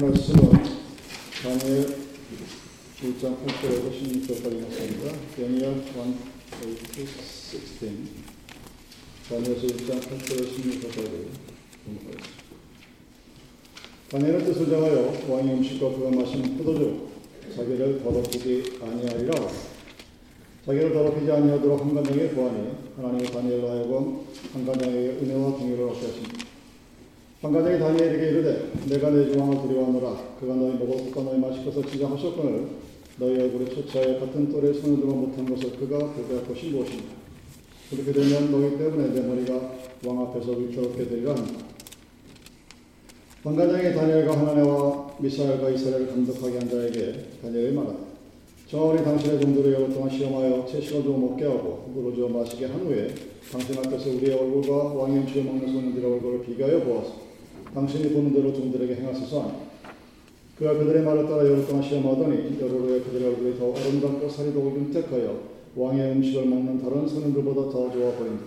말씀은 다니엘 1장 8절에서 16절까지 말씀입니다. Daniel 1, 8 16 다니엘서 1장 8절에서 16절까지 공부하겠습니다. 다니엘은 뜻을 정하여 왕의 음식과 그가 마시는 포도주 자기를 더럽히지 아니하리라 자기를 더럽히지 아니하도록 한간장에 보아니 하나님의 다니엘로 하여금 한간장에게 은혜와 긍휼을 얻게 하십니다. 한가정이 다니엘에게 이르되 내가 내 주왕을 두려워하노라. 그가 너희 먹을 것과 너희 마실 것을 지정하셨거늘 너희 얼굴에 초차에 같은 또래 들어 못한 것을 그가 보게 할 것이 무엇인가? 그렇게 되면 너희 때문에 내 머리가 왕 앞에서 위태롭게 되리라 한가정이 다니엘과 하나네와 미사엘과 이스라엘을 감독하게 한 자에게 다니엘이 말하다 정하오니 당신의 종들을 여러 동안 시험하여 채식을 두어 먹게 하고 물을 주어 마시게 한 후에 당신 앞에서 우리의 얼굴과 왕의 음식을 먹는 소년들의 얼굴을 비교하여 보았소 당신이 보는 대로 종들에게 행하소서 그가 그들의 말을 따라 여러 동안 시험하더니 여러 후에 그들의 얼굴이 더 아름답고 살이 더욱 윤택하여 왕의 음식을 먹는 다른 소년들보다 더 좋아 보인다.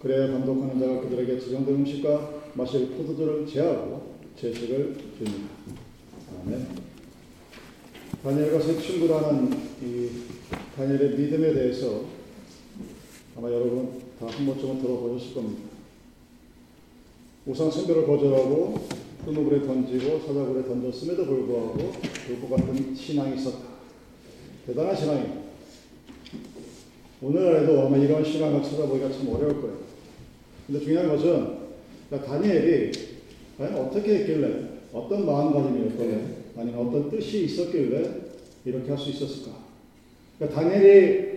그래야 감독하는 자가 그들에게 지정된 음식과 마실 포도주를 제하고 제식을 줍니다. 아멘. 다니엘과 새 친구라는 이 다니엘의 믿음에 대해서 아마 여러분 다 한 번쯤은 들어보셨을 겁니다. 우상 숭배를 거절하고 흠물에 던지고 사자굴에 던졌음에도 불구하고 불과 같은 신앙이 있었다. 대단한 신앙입니다. 오늘날에도 아마 이런 신앙을 찾아보기가 참 어려울 거예요. 근데 중요한 것은 다니엘이 과연 어떻게 했길래 어떤 마음가짐이었길래 아니면 어떤 뜻이 있었길래 이렇게 할 수 있었을까? 그러니까 다니엘이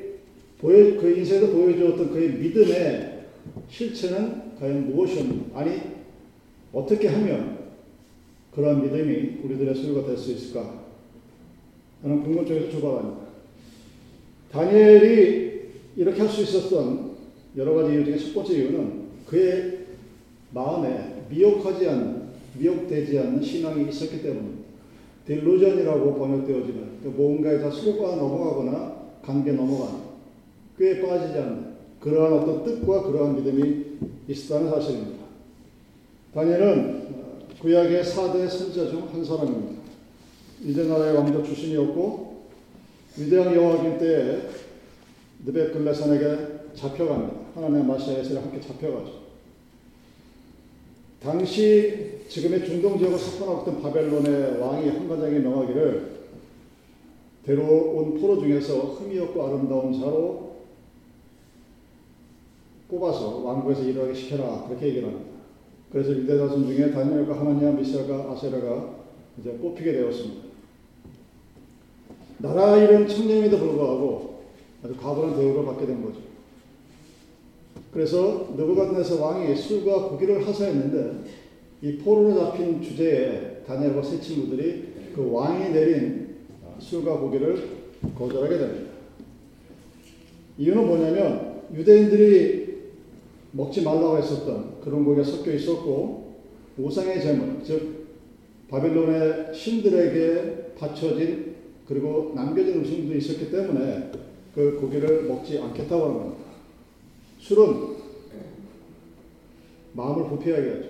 보여, 그 인생에서 보여주었던 그의 믿음의 실체는 과연 무엇이었는가? 아니, 어떻게 하면 그러한 믿음이 우리들의 소유가 될 수 있을까? 하는 궁금증에서 출발합니다. 다니엘이 이렇게 할 수 있었던 여러 가지 이유 중에 첫 번째 이유는 그의 마음에 미혹하지 않는, 미혹되지 않는 신앙이 있었기 때문입니다. 딜루전이라고 번역되어지는 그 뭔가에 다 속아 넘어가거나 관계 넘어가는 꽤 빠지지 않는 그러한 어떤 뜻과 그러한 믿음이 있었다는 사실입니다. 다니엘은 구약의 4대 선자 중 한 사람입니다. 이제 나라의 왕족 출신이었고 위대한 여호와긴 때에 느베클레산에게 잡혀갑니다. 하나님의 마시아에서 함께 잡혀가죠. 당시 지금의 중동 지역을 석권하고 있던 바벨론의 왕이 한 가장에 명하기를 데려온 포로 중에서 흠이 없고 아름다운 자로 뽑아서 왕국에서 일하게 시켜라 그렇게 얘기를 합니다. 그래서 유대 자손 중에 다니엘과 하나니아, 미사가 아세라가 이제 뽑히게 되었습니다. 나라 이름 청년임에도 불구하고 아주 과분한 대우를 받게 된 거죠. 그래서 느부갓네살 왕이 술과 고기를 하사했는데 이 포로로 잡힌 주제에 다니엘과 세 친구들이 그 왕이 내린 술과 고기를 거절하게 됩니다. 이유는 뭐냐면 유대인들이 먹지 말라고 했었던 그런 고기가 섞여 있었고 우상의 제물, 즉 바벨론의 신들에게 바쳐진 그리고 남겨진 음식도 있었기 때문에 그 고기를 먹지 않겠다고 하는 겁니다. 술은 마음을 부패하게 하죠.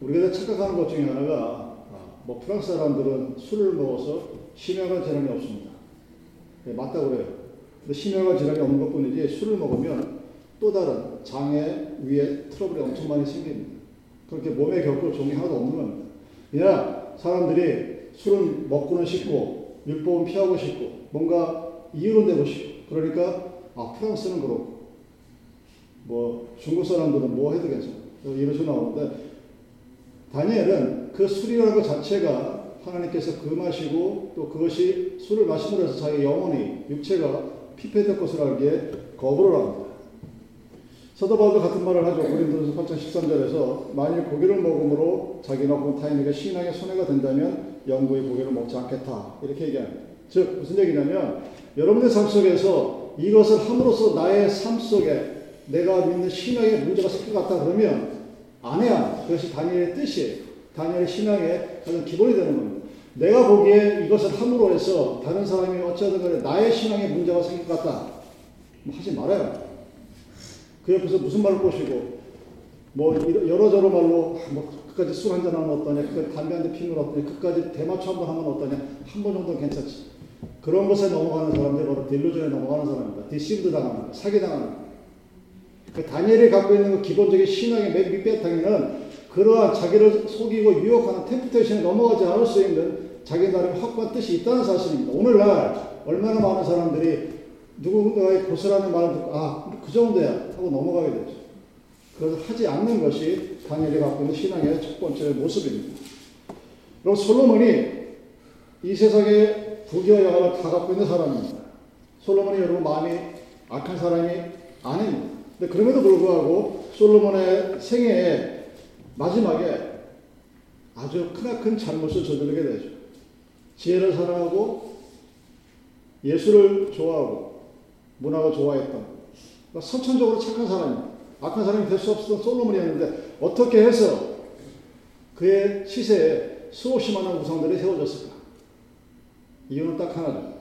우리가 착각하는 것 중에 하나가 뭐 프랑스 사람들은 술을 먹어서 심혈관 질환이 없습니다. 네, 맞다고 그래요. 심혈관 질환이 없는 것 뿐이지 술을 먹으면 또 다른 장애 위에 트러블이 엄청 많이 생깁니다. 그렇게 몸에 겪을 종이 하나도 없는 겁니다. 그냥 사람들이 술은 먹고는 싶고 율법은 피하고 싶고 뭔가 이유를 내고 싶고 그러니까 아 프랑스는 그렇고 뭐 중국 사람들은 뭐 해도 괜찮아 이런 식으로 나오는데 다니엘은 그 술이라는 것 자체가 하나님께서 그 마시고 또 그것이 술을 마심으로 해서 자기 영혼이 육체가 피폐될 것을 알기에 거부를 합니다. 사도 바울도 같은 말을 하죠. 고린도전서 8장 13절에서 만일 고기를 먹음으로 자기나 혹은 타인에게 신앙에 손해가 된다면 영구히 고기를 먹지 않겠다. 이렇게 얘기합니다. 즉 무슨 얘기냐면 여러분의 삶 속에서 이것을 함으로써 나의 삶 속에 내가 믿는 신앙에 문제가 생길 것 같다 그러면 안 해야 그것이 다니엘의 뜻이에요. 다니엘의 신앙의 가장 기본이 되는 겁니다. 내가 보기에 이것을 함으로 해서 다른 사람이 어찌하든 간에 나의 신앙에 문제가 생길 것 같다. 뭐 하지 말아요. 그 옆에서 무슨 말을 꼬시고 뭐 여러저러 말로 뭐 끝까지 술 한잔 하면 어떠냐, 끝까지 담배 한 대 피면 어떠냐, 끝까지 대마초 한 번 하면 어떠냐, 한 번 정도는 괜찮지. 그런 것에 넘어가는 사람들이 바로 delusion에 넘어가는 사람입니다. deceived 당하는 거, 사기 당하는 거. 그 다니엘이 갖고 있는 그 기본적인 신앙의 맨 밑바탕에는 그러한 자기를 속이고 유혹하는 temptation에 넘어가지 않을 수 있는 자기 나름의 확고한 뜻이 있다는 사실입니다. 오늘날 얼마나 많은 사람들이 누군가의 고스란히 말을 듣고 아, 그 정도야 하고 넘어가게 되죠. 그것을 하지 않는 것이 다니엘이 갖고 있는 신앙의 첫 번째 모습입니다. 그리고 솔로몬이 이 세상의 부귀와 영화를 다 갖고 있는 사람입니다. 솔로몬이 여러분 마음이 악한 사람이 아닙니다. 근데 그럼에도 불구하고 솔로몬의 생애의 마지막에 아주 크나큰 잘못을 저지르게 되죠. 지혜를 사랑하고 예술을 좋아하고 문화가 좋아했던 그러니까 선천적으로 착한 사람입니다. 악한 사람이 될 수 없었던 솔로몬이었는데 어떻게 해서 그의 시세에 수없이 많은 우상들이 세워졌을까? 이유는 딱 하나죠.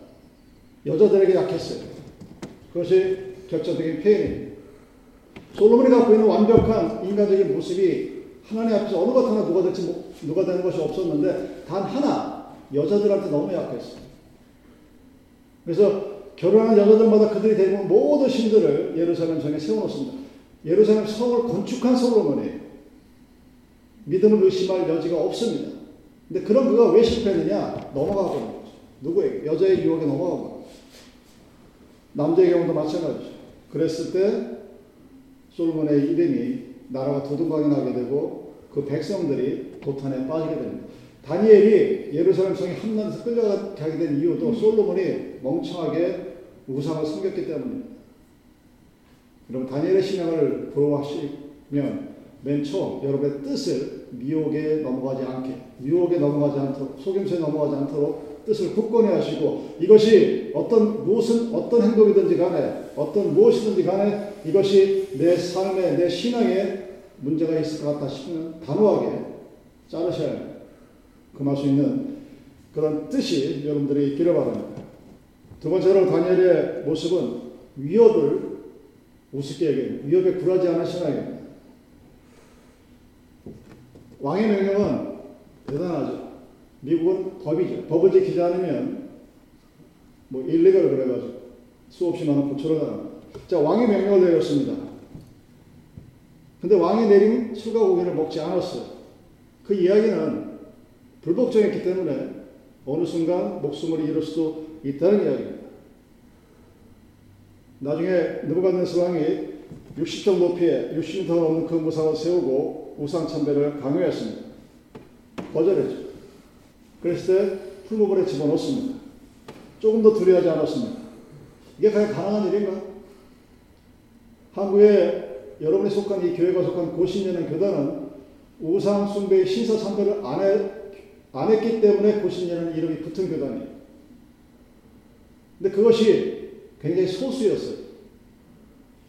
여자들에게 약했어요. 그것이 결정적인 폐인입니다. 솔로몬이 갖고 있는 완벽한 인간적인 모습이 하나님 앞에서 어느 것 하나 누가 될지 뭐, 누가 되는 것이 없었는데 단 하나 여자들한테 너무 약했어요. 그래서 결혼한 여자들마다 그들이 대부분 모든 신들을 예루살렘 성에 세워놓습니다. 예루살렘 성을 건축한 솔로몬이 믿음을 의심할 여지가 없습니다. 근데 그런 그가 왜 실패했느냐? 넘어가 버린 거죠. 누구에게? 여자의 유혹에 넘어가 버린 거죠. 남자의 경우도 마찬가지죠. 그랬을 때 솔로몬의 이름이 나라가 도둑방이 나게 되고 그 백성들이 도탄에 빠지게 됩니다. 다니엘이 예루살렘 성에 한나라에서 끌려가게 된 이유도 솔로몬이 멍청하게 우상을 섬겼기 때문입니다. 여러분 다니엘의 신앙을 부러워하시면 맨 처음 여러분의 뜻을 미혹에 넘어가지 않게 유혹에 넘어가지 않도록 속임수에 넘어가지 않도록 뜻을 굳건히 하시고 이것이 어떤 무슨 어떤 행동이든지 간에 어떤 무엇이든지 간에 이것이 내 삶에 내 신앙에 문제가 있을 것 같다 싶으면 단호하게 자르셔야 합니다. 금할 수 있는 그런 뜻이 여러분들이 있기를 바랍니다. 두 번째로 다니엘의 모습은 위협을 우습게 여기는 위협에 굴하지 않은 신앙입니다. 왕의 명령은 대단하죠. 미국은 법이죠. 법을 지키지 않으면 뭐 일리걸 그래가지고 수없이 많은 고초를 당합니다. 자 왕이 명령을 내렸습니다. 근데 왕이 내린 술과 고기를 먹지 않았어요. 그 이야기는 불복종했기 때문에 어느 순간 목숨을 잃을 수도 있다는 이야기입니다. 나중에 느부갓네스 왕이 60점 높이에 60m 넘는 그 무상을 세우고 우상 참배를 강요했습니다. 거절했죠. 그랬을 때 풀무불에 집어넣습니다. 조금 더 두려워하지 않았습니다. 이게 과연 가능한 일인가? 한국에 여러분이 속한 이 교회가 속한 고신년의 교단은 우상 숭배의 신사 참배를 안, 해, 안 했기 때문에 고신년이라는 이름이 붙은 교단이에요. 근데 그것이 굉장히 소수였어요.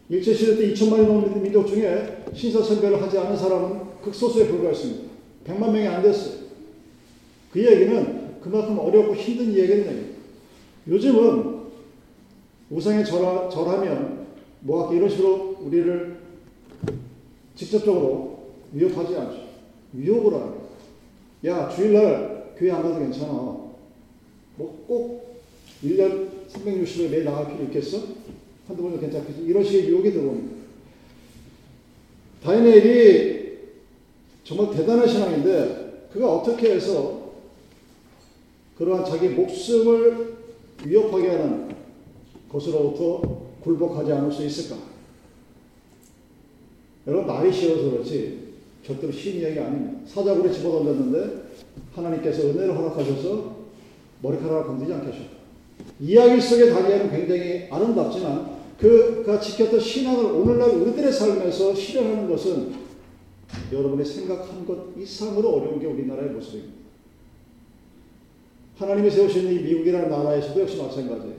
일제시대 때 2천만이 넘는 민족 중에 신사 참배를 하지 않은 사람은 극소수에 불과했습니다. 100만 명이 안 됐어요. 그 얘기는 그만큼 어렵고 힘든 이야기겠네요. 요즘은 우상에 절하, 절하면 뭐 이런 식으로 우리를 직접적으로 위협하지 않죠. 위협을 하는 야, 주일날 교회 안 가도 괜찮아. 뭐 꼭 1년 360일 매일 나갈 필요 있겠어? 한두 번은 괜찮겠지. 이런 식의 유혹이 들어옵니다. 다니엘이 정말 대단한 신앙인데 그가 어떻게 해서 그러한 자기 목숨을 위협하게 하는 것으로부터 굴복하지 않을 수 있을까? 여러분 말이 쉬워서 그렇지 절대로 쉬운 이야기 아닙니다. 사자굴에 집어던졌는데 하나님께서 은혜를 허락하셔서 머리카락을 건드리지 않게 하셨다. 이야기 속의 다니엘은 굉장히 아름답지만 그가 지켰던 신앙을 오늘날 우리들의 삶에서 실현하는 것은 여러분이 생각한 것 이상으로 어려운 게 우리나라의 모습입니다. 하나님이 세우신 이 미국이라는 나라에서도 역시 마찬가지예요.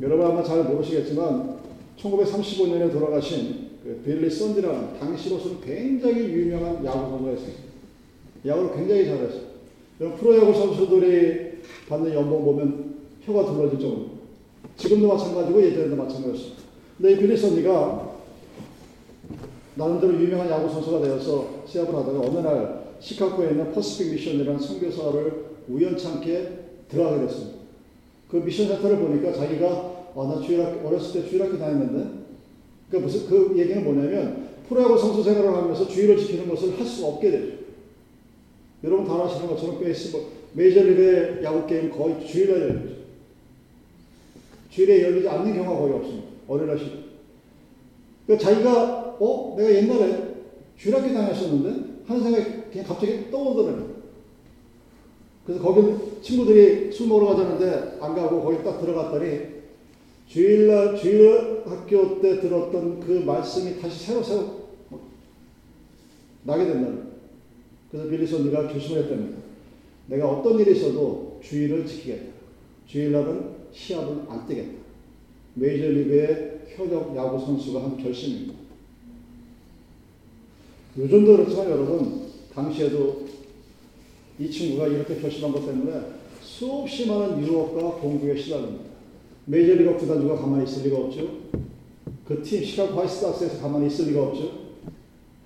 여러분 아마 잘 모르시겠지만 1935년에 돌아가신 그 빌리 썬디라는 당시로서는 굉장히 유명한 야구 선수가 있습니다. 야구를 굉장히 잘했어요. 프로야구 선수들이 받는 연봉 보면 혀가 둘러질 정도. 지금도 마찬가지고 예전에도 마찬가지였습니다. 근데 이 빌리 썬디가 나름대로 유명한 야구 선수가 되어서 시합을 하다가 어느 날 시카고에 있는 퍼시픽 미션이라는 선교사를 우연찮게 들어가게 됐습니다. 그 미션 센터를 보니까 자기가 아, 나 주일학교, 어렸을 때 주일학교 다녔는데 그 무슨 그 얘기는 뭐냐면 프로야구 선수 생활을 하면서 주의를 지키는 것을 할 수 없게 되죠. 여러분 다 아시는 것처럼 베이스볼 메이저리그 야구 게임 거의 주일에 열리죠. 주일에 열리지 않는 경우가 거의 없습니다. 어린아 시. 그 자기가 어 내가 옛날에 주일학교 다녔었는데 하는 생각이 그냥 갑자기 떠오르더라고요. 그래서 거기 친구들이 술 먹으러 가자는데 안 가고 거기 딱 들어갔더니 주일날 주일 학교 때 들었던 그 말씀이 다시 새로 새로 나게 된다는 그래서 빌리서 네가 조심을 했답니다. 내가 어떤 일이 있어도 주일을 지키겠다. 주일날은 시합을 안 뛰겠다. 메이저리그의 현역 야구 선수가 한 결심입니다. 요즘도 그렇지만 여러분 당시에도 이 친구가 이렇게 결심한 것 때문에 수없이 많은 유혹과 공부에 시달립니다. 메이저리그 구단주가 가만히 있을 리가 없죠. 그 팀 시카고 화이트삭스에서 가만히 있을 리가 없죠.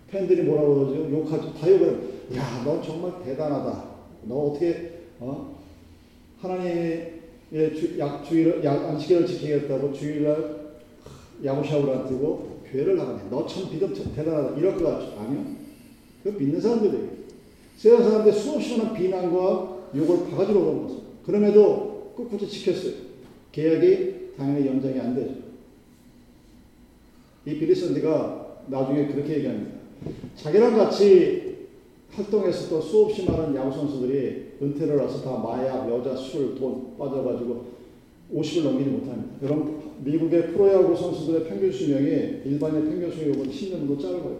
팬들이 뭐라고 그러죠? 욕하죠. 다 욕을 야, 너 정말 대단하다. 너 어떻게 어? 하나님의 주, 약, 주일, 약, 안식일을 지키겠다고 주일날 야구 샤워를 안 뜨고 교회를 나가네. 너 참 믿음 대단하다. 이럴 것 같죠? 아니요. 그 믿는 사람들이 세상 사람들 수없이 많은 비난과 욕을 바가지로 오는 것을 그럼에도 꿋꿋이 지켰어요. 계약이 당연히 연장이 안 되죠. 이 비리선디가 나중에 그렇게 얘기합니다. 자기랑 같이 또 수없이 많은 야구 선수들이 은퇴를 해서 다 마약, 여자, 술, 돈 빠져가지고 50을 넘기지 못합니다. 여러분 미국의 프로야구 선수들의 평균 수명이 일반의 평균 수명보다 10년 정도 짧아요.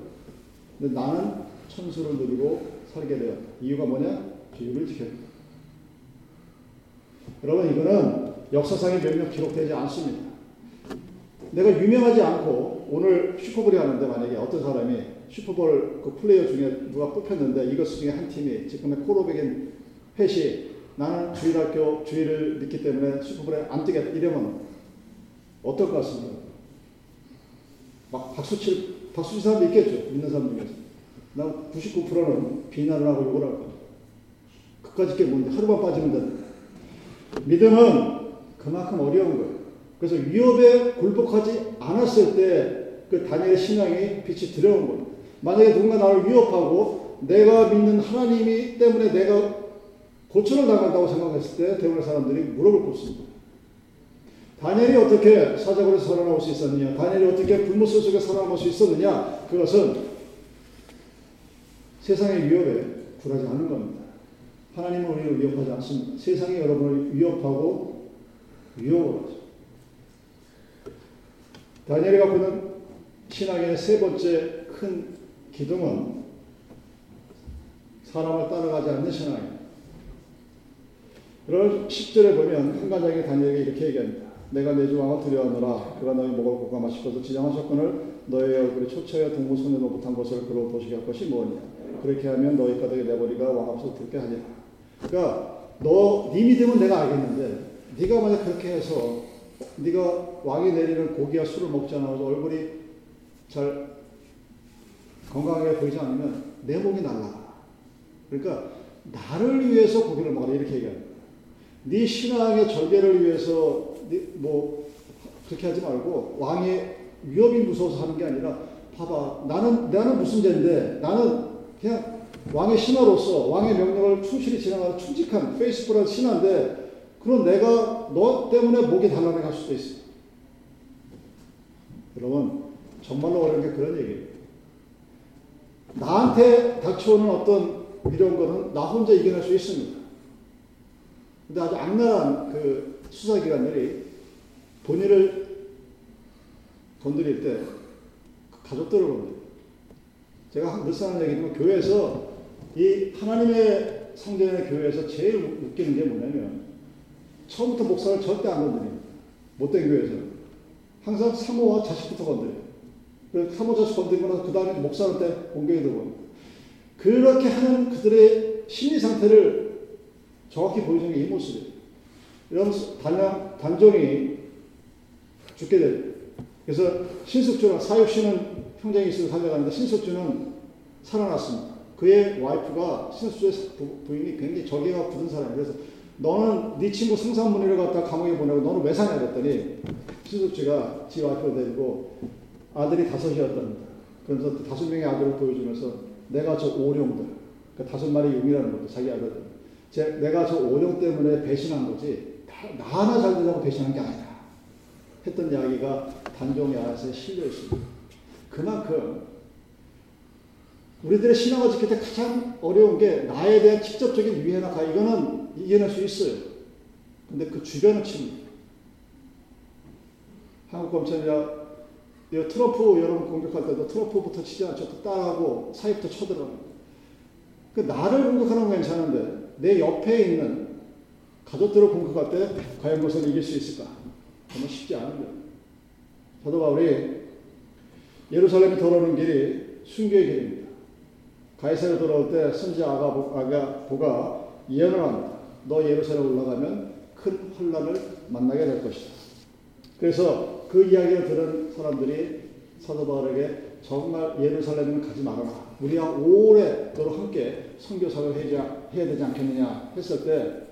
근데 나는 천수를 누리고 살게 되었다. 이유가 뭐냐? 주의를 지켰다. 여러분 이거는 역사상에 몇몇 기록되지 않습니다. 내가 유명하지 않고 오늘 슈퍼볼이 하는데 만약에 어떤 사람이 슈퍼볼 그 플레이어 중에 누가 뽑혔는데 이것 중에 한 팀이 지금의 코로백인 펫이 나는 주일학교 주일을 믿기 때문에 슈퍼볼에 안 뛰겠다 이러면 어떨 것 같습니까? 막 박수 칠 박수 칠 사람도 있겠죠 믿는 사람 중에서 난 99%는 비난을 하고 욕을 할 거야 그까짓 게 뭔데 하루만 빠지면 된다 믿음은 그만큼 어려운 거예요 그래서 위협에 굴복하지 않았을 때 그 다니엘의 신앙이 빛이 들어온 거예요 만약에 누군가 나를 위협하고 내가 믿는 하나님이 때문에 내가 고초를 당한다고 생각했을 때 대부분의 사람들이 물어볼 것입니다. 다니엘이 어떻게 사자굴에서 살아나올 수 있었느냐? 다니엘이 어떻게 불못소 속에 살아남을 수 있었느냐? 그것은 세상의 위협에 굴하지 않은 겁니다. 하나님은 우리를 위협하지 않습니다. 세상이 여러분을 위협하고 위협을 하죠. 다니엘이 갖고 있는 신앙의 세 번째 큰 기둥은 사람을 따라가지 않는 신앙입니다. 여러분 10절에 보면 한가장의 다니엘에게 이렇게 얘기합니다. 내가 내 주 왕을 두려워하노라 그가 너희 목을 볶아 마시고서 사건을 너의 얼굴에 초처여 동무 손에 못한 것을 그로 보시게 할 것이 뭐냐 그렇게 하면 너희 가득에 내버리가 왕 앞서 듣게 하니라 그러니까 너네 믿음은 내가 알겠는데 네가 만약 그렇게 해서 네가 왕이 내리는 고기와 술을 먹지 않아서 얼굴이 잘 건강하게 보이지 않으면 내 몸이 날라가. 그러니까 나를 위해서 고기를 먹어라 이렇게 얘기합니다. 네 신앙의 절개를 위해서 네 뭐 그렇게 하지 말고 왕의 위협이 무서워서 하는 게 아니라 봐봐 나는 나는 무슨 죄인데 나는 그냥 왕의 신하로서 왕의 명령을 충실히 진행하는 충직한 페이스북한 신하인데 그럼 내가 너 때문에 목이 달라내 갈 수도 있어. 여러분 정말로 어려운 게 그런 얘기예요. 나한테 닥쳐오는 어떤 이런 거는 나 혼자 이겨낼 수 있습니다. 근데 아주 악랄한 그 수사기관들이 본인을 건드릴 때 가족들을 건드려요. 제가 늘상 하는 얘기지만 교회에서 이 하나님의 성전의 교회에서 제일 웃기는 게 뭐냐면 처음부터 목사를 절대 안 건드립니다. 못된 교회에서는. 항상 사모와 자식부터 건드려요. 사모 자식 건드리고 나서 그 다음에 목사한테 공격이 들어옵니다. 그렇게 하는 그들의 심리 상태를 정확히 보여주는 게 이 모습이에요. 이런 단양, 단종이 죽게 돼요. 그래서 신숙주랑 사육씨는 평생이 있어서 살려가는데 신숙주는 살아났습니다. 그의 와이프가 신수의 부인이 굉장히 적의가 굳은 사람이에요. 그래서 너는 네 친구 승산문의를 갖다 감옥에 보내고 너는 왜 사냐 그랬더니 신숙씨가 지 와이프를 데리고 아들이 다섯이었답니다. 그래서 다섯 명의 아들을 보여주면서 내가 저 오룡들, 그 다섯 마리 용이라는 것도 자기 아들들. 제, 내가 저 오룡 때문에 배신한 거지, 나 하나 잘 되자고 배신한 게 아니다. 했던 이야기가 단종의 안에 실려 있습니다. 그만큼 우리들의 신앙을 지킬 때 가장 어려운 게 나에 대한 직접적인 위해나 가 이거는 이겨낼 수 있어요. 근데 그 주변을 칩니다. 한국 검찰이라 트럼프 여러분 공격할 때도 트럼프부터 치지 않죠. 또 딸하고 사입부터 쳐들어갑니다. 그 나를 공격하는 건 괜찮은데 내 옆에 있는 가족들을 공격할 때 과연 그것을 이길 수 있을까? 정말 쉽지 않은 거예요. 사도 바울이 예루살렘에 돌아오는 길이 순교의 길입니다. 가이사로 돌아올 때 선지자 아가보가 예언을 합니다. 너 예루살렘 올라가면 큰 혼란을 만나게 될 것이다. 그래서 그 이야기를 들은 사람들이 사도 바울에게 정말 예루살렘은 가지 말아라. 우리와 오래도록 함께 선교사를 해야 되지 않겠느냐 했을 때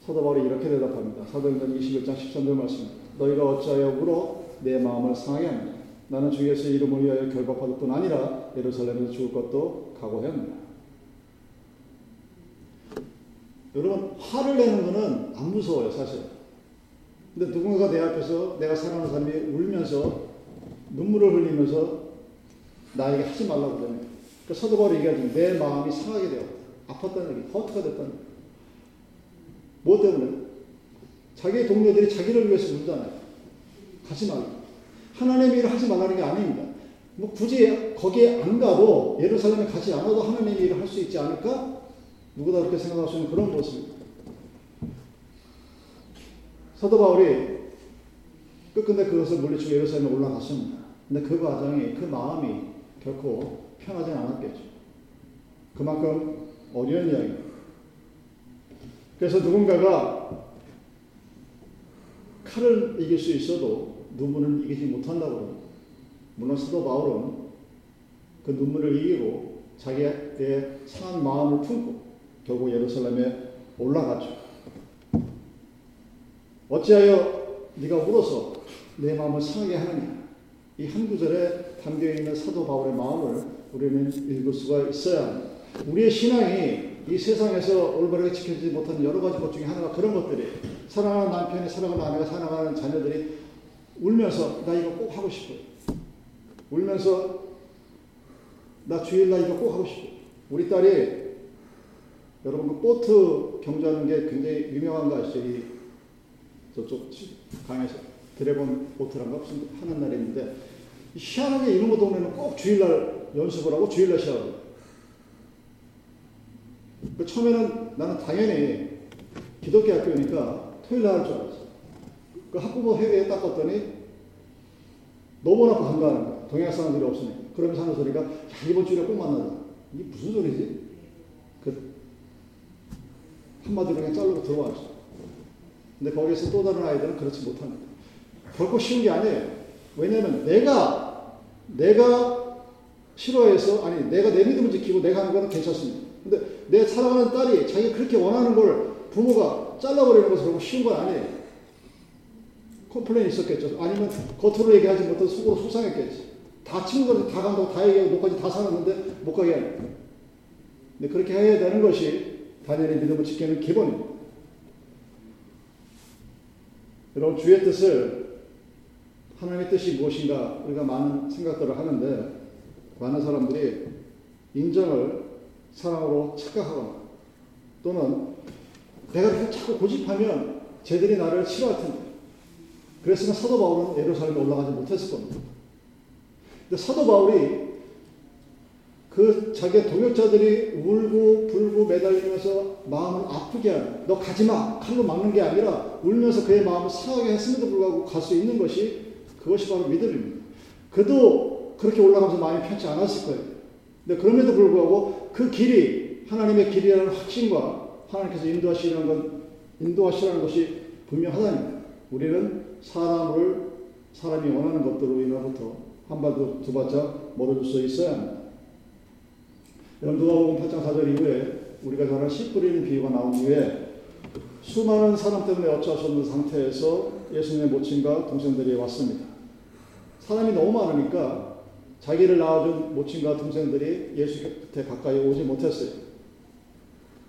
사도 바울이 이렇게 대답합니다. 사도행전 21장 13절 말씀입니다. 너희가 어찌하여 울어 내 마음을 상하게 하느냐. 나는 주 예수의 이름을 위하여 결박받을 뿐 아니라 예루살렘에서 죽을 것도 각오했느냐. 여러분 화를 내는 것은 안 무서워요 사실. 근데 누군가가 내 앞에서 내가 사랑하는 사람이 울면서 눈물을 흘리면서 나에게 하지 말라고 그러는 그 사도 바울이 얘기하죠. 내 마음이 상하게 되었다. 아팠다는 얘기, 허트가 됐다는 얘기. 뭐 때문에? 자기의 동료들이 자기를 위해서 울잖아요. 가지 말라. 하나님의 일을 하지 말라는 게 아닙니다. 뭐 굳이 거기에 안 가도 예루살렘에 가지 않아도 하나님의 일을 할 수 있지 않을까? 누구나 그렇게 생각할 수 있는 그런 모습입니다. 사도 바울이 끝끝내 그것을 물리치고 예루살렘에 올라갔습니다. 근데 그 과정이, 그 마음이 결코 편하지 않았겠죠. 그만큼 어려운 이야기입니다. 그래서 누군가가 칼을 이길 수 있어도 눈물을 이기지 못한다고 합니다. 물론 사도 바울은 그 눈물을 이기고 자기의 상한 마음을 품고 결국 예루살렘에 올라갔죠. 어찌하여 네가 울어서 내 마음을 상하게 하느냐? 이 한 구절에 담겨 있는 사도 바울의 마음을 우리는 읽을 수가 있어야 합니다. 우리의 신앙이 이 세상에서 올바르게 지켜지지 못하는 여러 가지 것 중에 하나가 그런 것들이 사랑하는 남편이 사랑하는 아내가 사랑하는 자녀들이 울면서 나 이거 꼭 하고 싶어. 울면서 나 주일 날 이거 꼭 하고 싶어. 우리 딸이 여러분 그 보트 경주하는 게 굉장히 유명한 거 아시죠? 이 저쪽 강에서 드래곤 보트란가 무슨 하는 날이 있는데 희한하게 이런 거 동네는 꼭 주일날 연습을 하고 주일날 시합을 그 처음에는 나는 당연히 기독교 학교니까 토요일 날 할 줄 알았어. 그 학부모 회의에 딱 갔더니 너무나 반가워하는 거야. 동양 사람들이 없으니까. 그러면서 하는 소리가, 야, 이번 주에 꼭 만나자. 이게 무슨 소리지? 그, 한마디로 그냥 자르고 들어왔어. 근데 거기서 또 다른 아이들은 그렇지 못합니다. 결코 쉬운 게 아니에요. 왜냐면 내가, 내가 싫어해서, 아니, 내가 내 믿음을 지키고 내가 하는 거는 괜찮습니다. 근데 내 사랑하는 딸이 자기가 그렇게 원하는 걸 부모가 잘라버리는 것은 결국 쉬운 건 아니에요. complain 있었겠죠. 아니면 겉으로 얘기하지 못해 속으로 속상했겠지. 다 친구들 다 간다고 다 얘기하고 옷까지 다 사놨는데 못 가게 하니까. 근데 그렇게 해야 되는 것이 단연히 믿음을 지키는 기본입니다. 여러분 주의 뜻을 하나님의 뜻이 무엇인가 우리가 많은 생각들을 하는데 많은 사람들이 인정을 사랑으로 착각하거나 또는 내가 이렇게 자꾸 고집하면 쟤들이 나를 싫어할 텐데 그랬으면 사도 바울은 예루살렘에 올라가지 못했을 겁니다. 근데 사도 바울이 그 자기의 동역자들이 울고 불고 매달리면서 마음을 아프게 하는 너 가지마 칼로 막는 게 아니라 울면서 그의 마음을 상하게 했음에도 불구하고 갈 수 있는 것이 그것이 바로 믿음입니다. 그도 그렇게 올라가면서 마음이 편치 않았을 거예요. 근데 그럼에도 불구하고 그 길이 하나님의 길이라는 확신과 하나님께서 인도하시라는 건 인도하시라는 것이 분명하다니 우리는 사람을 사람이 원하는 것들로 인하부터 한 발도 두 발짝 멀어질 수 있어야 합니다. 여러분 누가복음 8장 4절 이후에 우리가 잘 아는 씨 뿌리는 비유가 나온 후에 수많은 사람 때문에 어찌할 수 없는 상태에서 예수님의 모친과 동생들이 왔습니다. 사람이 너무 많으니까 자기를 낳아준 모친과 동생들이 예수 곁에 가까이 오지 못했어요.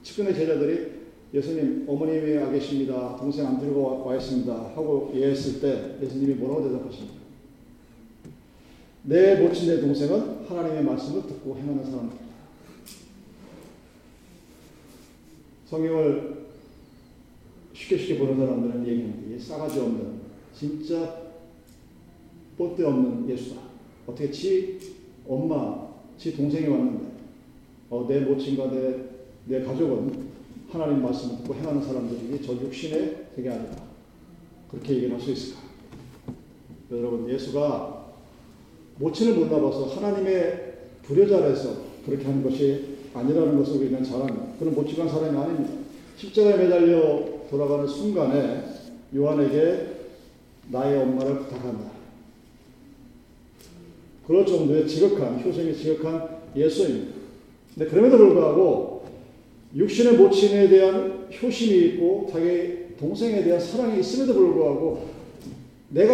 측근의 제자들이 예수님 어머님이 와 계십니다. 동생 안 들고 와 있습니다. 하고 예했을 때 예수님이 뭐라고 대답하십니까? 내 모친 내 동생은 하나님의 말씀을 듣고 행하는 사람입니다. 성경을 쉽게 쉽게 보는 사람들은 얘기합니다. 싸가지 없는 진짜 뽐대 없는 예수다. 어떻게 지 엄마, 지 동생이 왔는데 어, 내 모친과 내, 내 가족은 하나님 말씀을 듣고 행하는 사람들이 저 육신의 되게 아니다. 그렇게 얘기할 수 있을까? 여러분 예수가 모친을 못 나봐서 하나님의 불효자라서 그렇게 하는 것이 아니라는 것을 우리는 잘 압니다. 그는 모친한 사람이 아닙니다. 십자가에 매달려 돌아가는 순간에 요한에게 나의 엄마를 부탁한다. 그럴 정도의 지극한, 효생이 지극한 예수입니다. 근데 그럼에도 불구하고 육신의 모친에 대한 효심이 있고 자기 동생에 대한 사랑이 있음에도 불구하고 내가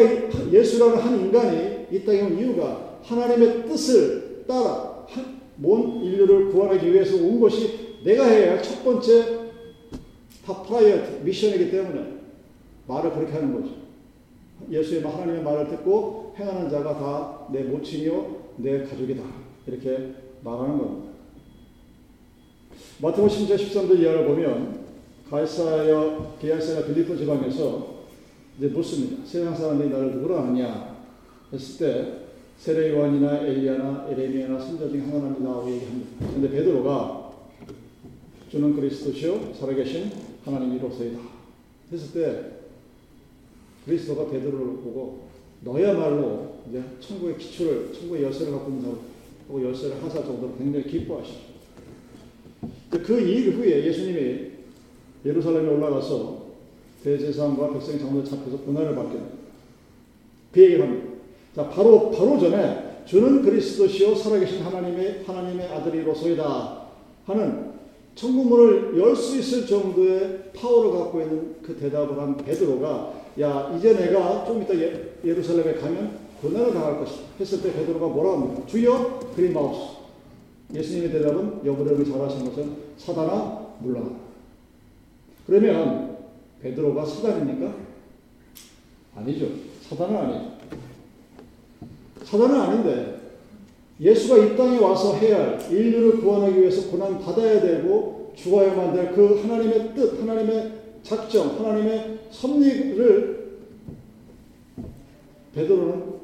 예수라는 한 인간이 이 땅에 온 이유가 하나님의 뜻을 따라 온 인류를 구원하기 위해서 온 것이 내가 해야 할 첫 번째 다 priority mission이기 때문에 말을 그렇게 하는 거죠. 예수의 하나님의 말을 듣고 행하는 자가 다 내 모친이요 내 가족이다 이렇게 말하는 겁니다. 마태복음 10장 13절 이하를 보면 가이사랴 가이사랴 빌립보 지방에서 이제 묻습니다. 세상 사람들이 나를 누구로 아느냐 했을 때 세례 요한이나 엘리야나 에레미야나 선지자 중 하나라고 얘기합니다. 근데 베드로가 주는 그리스도시요 살아계신 하나님이로서이다. 했을 때 그리스도가 베드로를 보고 너야말로 이제 천국의 기초를 천국의 열쇠를 갖고 있는 사람 열쇠를 하사 정도로 굉장히 기뻐하시죠. 그 일 후에 예수님이 예루살렘에 올라가서 대제사장과 백성의 장로 잡혀서 고난을 받게 됩니다. 그 얘기를 합니다. 자, 바로, 바로 전에 주는 그리스도시요 살아계신 하나님의, 하나님의 아들이로소이다 하는 천국문을 열 수 있을 정도의 파워를 갖고 있는 그 대답을 한 베드로가 야, 이제 내가 좀 이따 예, 예루살렘에 가면 고난을 당할 것이다. 했을 때 베드로가 뭐라고 합니까? 주여 그리 마옵소서. 예수님의 대답은 여부를 잘하신 것은 사단아 물러가라. 그러면 베드로가 사단입니까? 아니죠. 사단은 아니죠. 사단은 아닌데 예수가 이 땅에 와서 해야 할 인류를 구원하기 위해서 고난 받아야 되고 죽어야만 될 그 하나님의 뜻, 하나님의 작정, 하나님의 섭리를 베드로는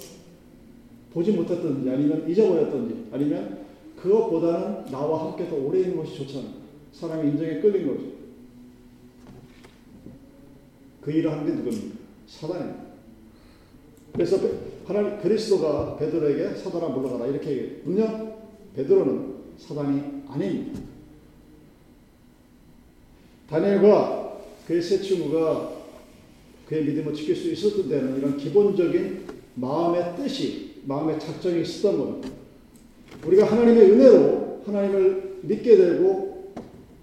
보지 못했던지 아니면 잊어버렸던지 아니면 그것보다는 나와 함께 더 오래 있는 것이 좋잖아요. 사람이 인정에 끌린 거죠. 그 일을 하는 게 누굽니까? 사단입니다. 그래서 하나님 그리스도가 베드로에게 사단아 물러가라 이렇게 얘기해요. 베드로는 사단이 아닙니다. 다니엘과 그의 세 친구가 그의 믿음을 지킬 수 있었던 데는 이런 기본적인 마음의 뜻이 마음의 작정이 있었던 겁니다. 우리가 하나님의 은혜로 하나님을 믿게 되고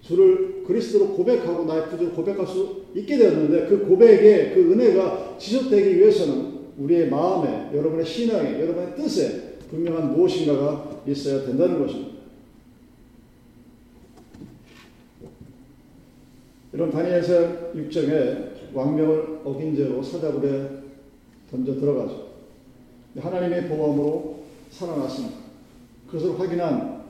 주를 그리스도로 고백하고 나의 구주를 고백할 수 있게 되었는데 그 고백의 그 은혜가 지속되기 위해서는 우리의 마음에 여러분의 신앙에 여러분의 뜻에 분명한 무엇인가가 있어야 된다는 것입니다. 이런 다니엘서 6장에 왕명을 어긴 죄로 사자굴에 던져 들어가죠. 하나님의 보험으로 살아났습니다. 그것을 확인한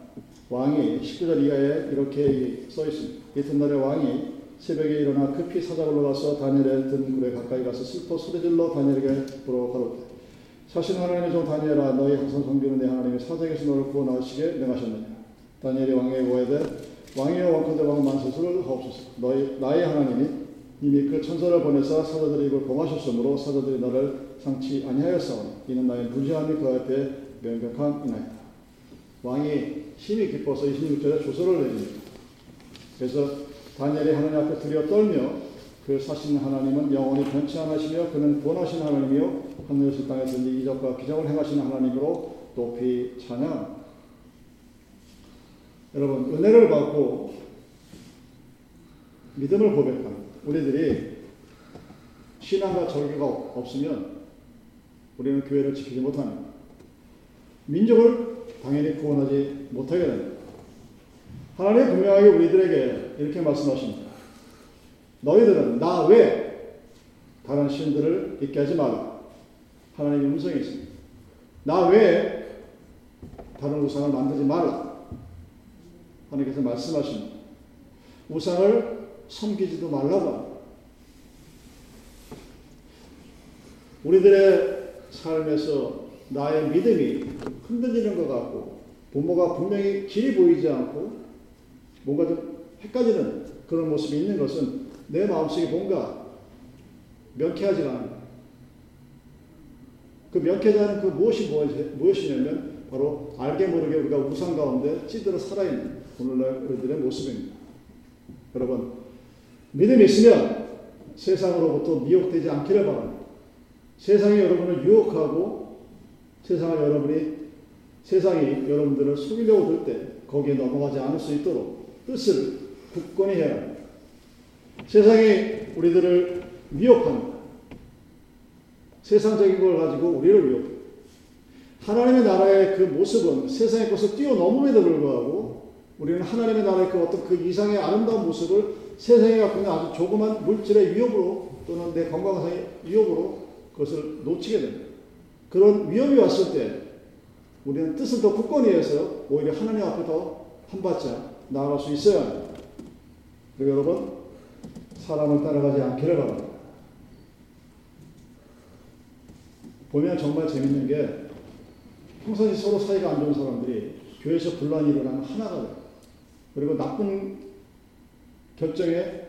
왕이 19절 이하에 이렇게 써 있습니다. 이튿날에 왕이 새벽에 일어나 급히 사자굴로 가서 다니엘의 든 굴에 가까이 가서 슬퍼 소리질러 다니엘에게 가로되 사실 하나님의 종 다니엘아 너희 항상 섬기는 내 하나님이 사자에게서 너를 구원하시게 명하셨느냐 다니엘이 왕에게 고하되 왕이여 왕컨대 왕 만세수를 하옵소서. 너희 나의 하나님이 이미 그 천사를 보내사 사자들이 이걸 봉하셨으므로 사자들이 너를 상치 아니하였사오니 이는 나의 무지함이 그 앞에 명백함이나이다. 왕이 힘이 기뻐서 26절에 조서를 내립니다. 그래서 다니엘이 하나님 앞에 두려 떨며 그 사신 하나님은 영원히 변치 않으시며 그는 본하신 하나님이요 하늘에서 땅에서 이적과 기적을 행하시는 하나님으로 높이 찬양. 여러분 은혜를 받고 믿음을 고백하는 우리들이 신앙과 절개가 없으면 우리는 교회를 지키지 못하는 민족을 당연히 구원하지 못하게 됩니다. 하나님 분명하게 우리들에게 이렇게 말씀하십니다. 너희들은 나외 다른 신들을 있게 하지 말라. 하나님의 음성이 있습니다. 나 외에 다른 우상을 만들지 말라. 하나님께서 말씀하십니다. 우상을 섬기지도 말라고 우리들의 삶에서 나의 믿음이 흔들리는 것 같고 부모가 분명히 길이 보이지 않고 뭔가 좀 헷갈리는 그런 모습이 있는 것은 내 마음속에 뭔가 명쾌하지 않은 그 명쾌하지 그 무엇이 무엇이냐면 바로 알게 모르게 우리가 우상 가운데 찌들어 살아있는 오늘날 우리들의 모습입니다. 여러분 믿음이 있으면 세상으로부터 미혹되지 않기를 바랍니다. 세상이 여러분을 유혹하고 세상을 여러분이 세상이 여러분들을 속이려고 들 때 거기에 넘어가지 않을 수 있도록 뜻을 굳건히 해야 합니다. 세상이 우리들을 미혹합니다. 세상적인 걸 가지고 우리를 미혹합니다. 하나님의 나라의 그 모습은 세상의 것을 뛰어넘음에도 불구하고 우리는 하나님의 나라의 그 어떤 그 이상의 아름다운 모습을 세상에 갖고 있는 아주 조그만 물질의 위협으로 또는 내 건강상의 위협으로 그것을 놓치게 됩니다. 그런 위험이 왔을 때 우리는 뜻을 더 굳건히 해서 오히려 하나님 앞에 더한 발짝 나아갈 수 있어야 합니다. 그리고 여러분, 사람을 따라가지 않기를 바랍니다. 보면 정말 재밌는 게 평상시 서로 사이가 안 좋은 사람들이 교회에서 분란이 일어나면 하나가 돼요. 그리고 나쁜 결정에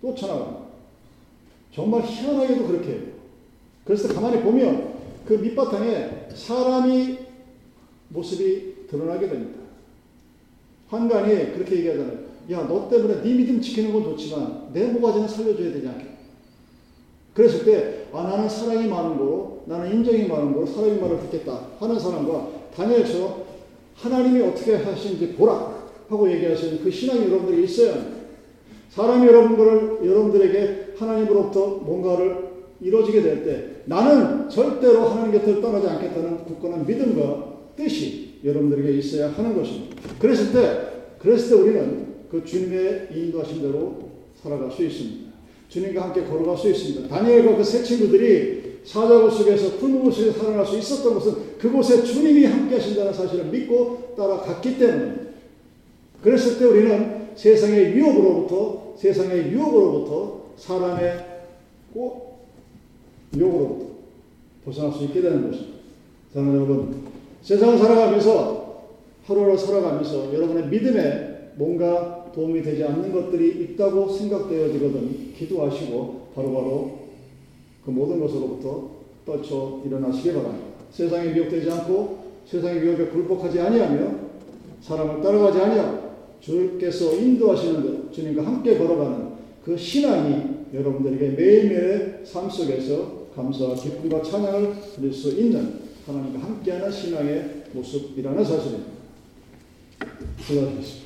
쫓아나갑니다. 정말 희한하게도 그렇게 해요. 그래서 가만히 보면 그 밑바탕에 사람이 모습이 드러나게 됩니다. 환관이 그렇게 얘기하잖아요. 야, 너 때문에 네 믿음 지키는 건 좋지만 내 모가지는 살려줘야 되지 않겠 그랬을 때, 아, 나는 사랑이 많은 거로, 나는 인정이 많은 거로 사람의 말을 듣겠다 하는 사람과 다니엘처럼 하나님이 어떻게 하시는지 보라 하고 얘기하시는 그 신앙이 여러분들이 있어야 합니다. 사람이 여러분들을, 여러분들에게 하나님으로부터 뭔가를 이루어지게 될 때, 나는 절대로 하나님 곁을 떠나지 않겠다는 굳건한 믿음과 뜻이 여러분들에게 있어야 하는 것입니다. 그랬을 때, 그랬을 때 우리는 그 주님의 인도하신 대로 살아갈 수 있습니다. 주님과 함께 걸어갈 수 있습니다. 다니엘과 그 세 친구들이 사자굴 속에서 풀무불 속에서 살아날 수 있었던 것은 그곳에 주님이 함께 하신다는 사실을 믿고 따라갔기 때문입니다. 그랬을 때 우리는 세상의 유혹으로부터 세상의 유혹으로부터 사람의 꼭 유혹으로부터 벗어날 수 있게 되는 것입니다. 사랑 여러분, 세상을 살아가면서 하루를 살아가면서 여러분의 믿음에 뭔가 도움이 되지 않는 것들이 있다고 생각되어지거든 기도하시고 바로바로 그 모든 것으로부터 떨쳐 일어나시기 바랍니다. 세상에 미혹되지 않고 세상의 위협에 굴복하지 아니하며 사람을 따라가지 아니하고 주께서 인도하시는 것, 주님과 함께 걸어가는 그 신앙이 여러분들에게 매일매일 삶 속에서 감사와 기쁨과 찬양을 드릴 수 있는 하나님과 함께하는 신앙의 모습이라는 사실입니다. 수고하셨습니다.